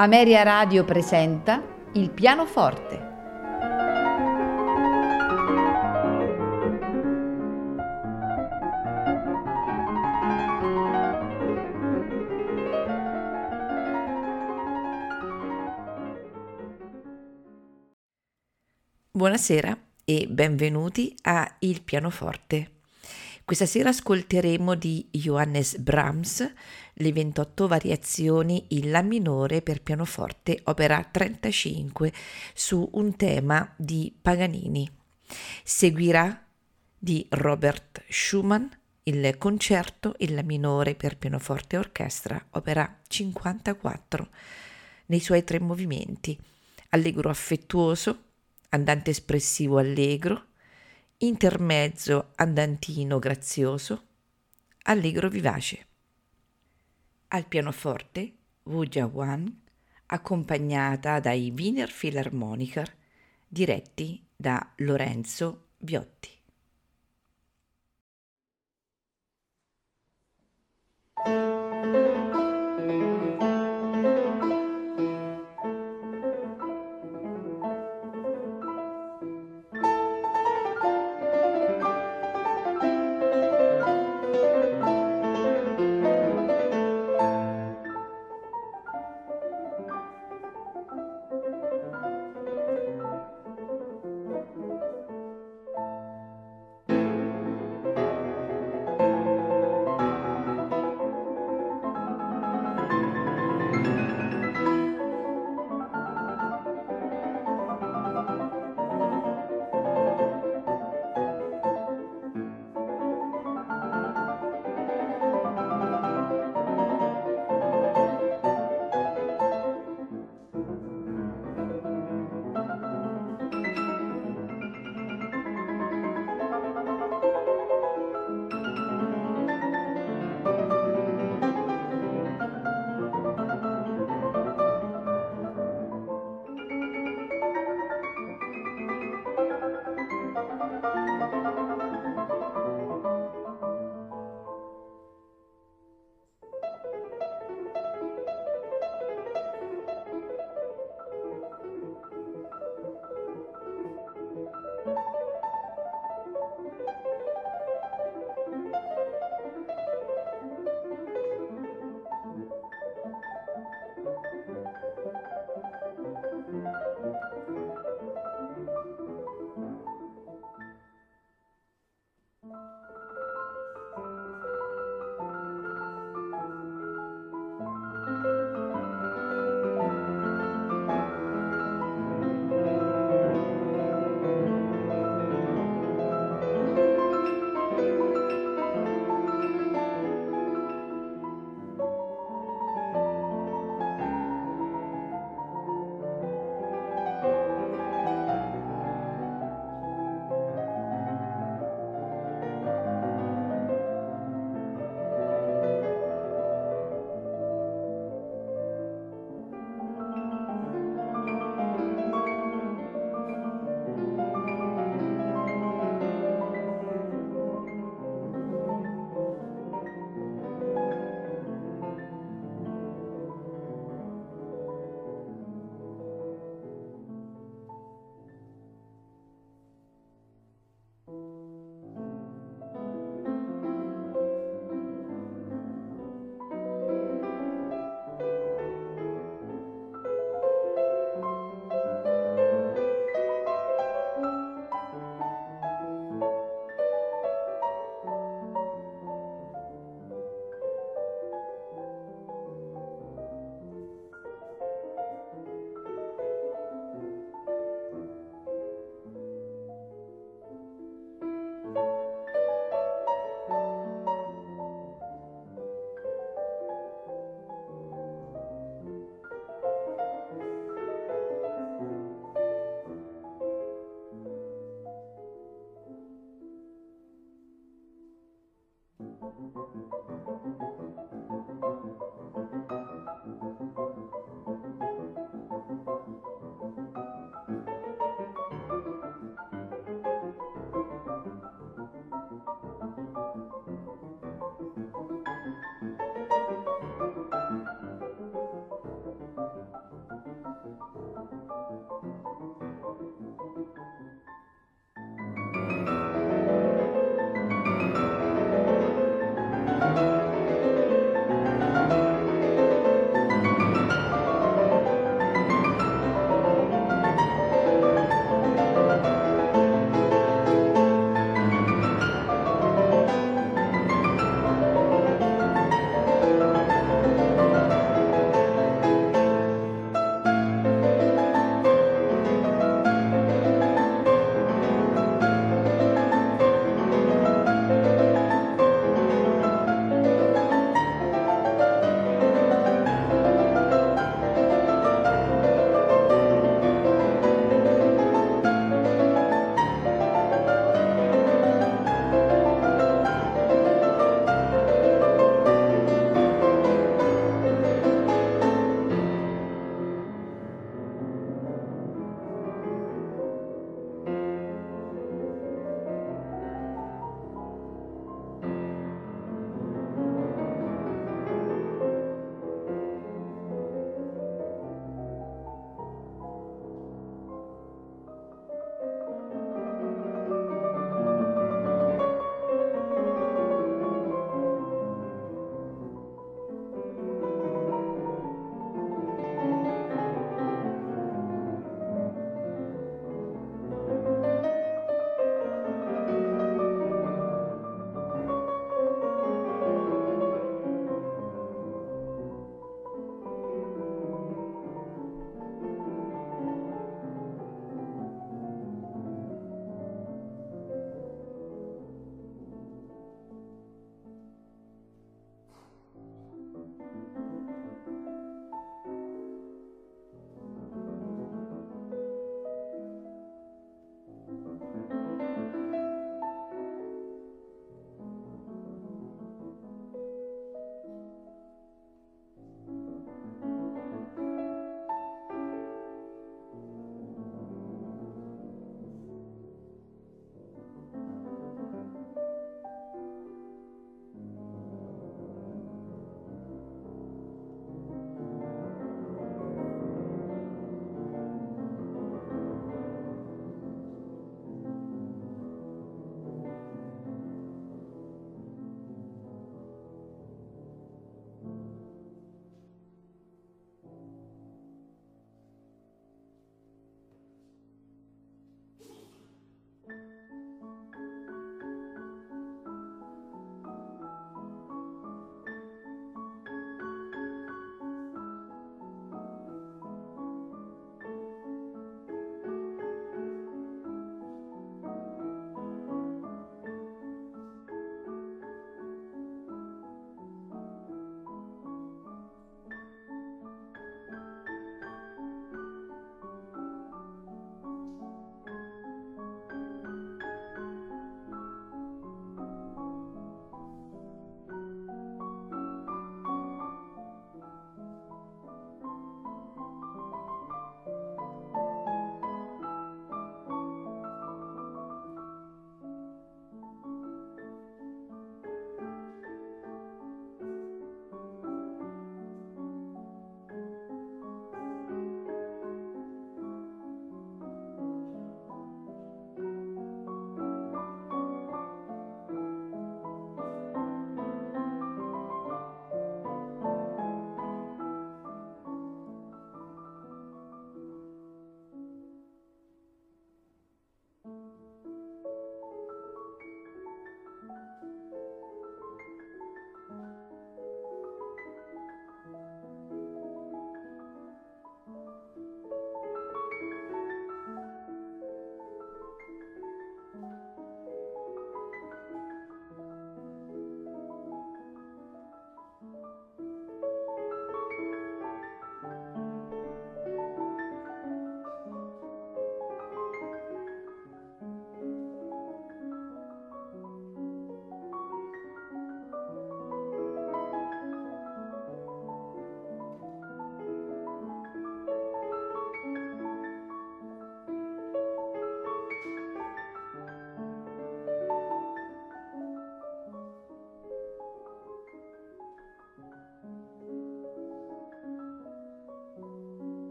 Ameria Radio presenta Il pianoforte. Buonasera e benvenuti a Il pianoforte. Questa sera ascolteremo di Johannes Brahms le 28 variazioni in La minore per pianoforte, opera 35, su un tema di Paganini. Seguirà di Robert Schumann il concerto in La minore per pianoforte e orchestra, opera 54, nei suoi tre movimenti, allegro affettuoso, andante espressivo allegro, intermezzo andantino grazioso, allegro vivace. Al pianoforte Wu Jiawan, accompagnata dai Wiener Philharmoniker, diretti da Lorenzo Biotti.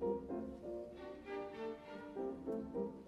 Thank you.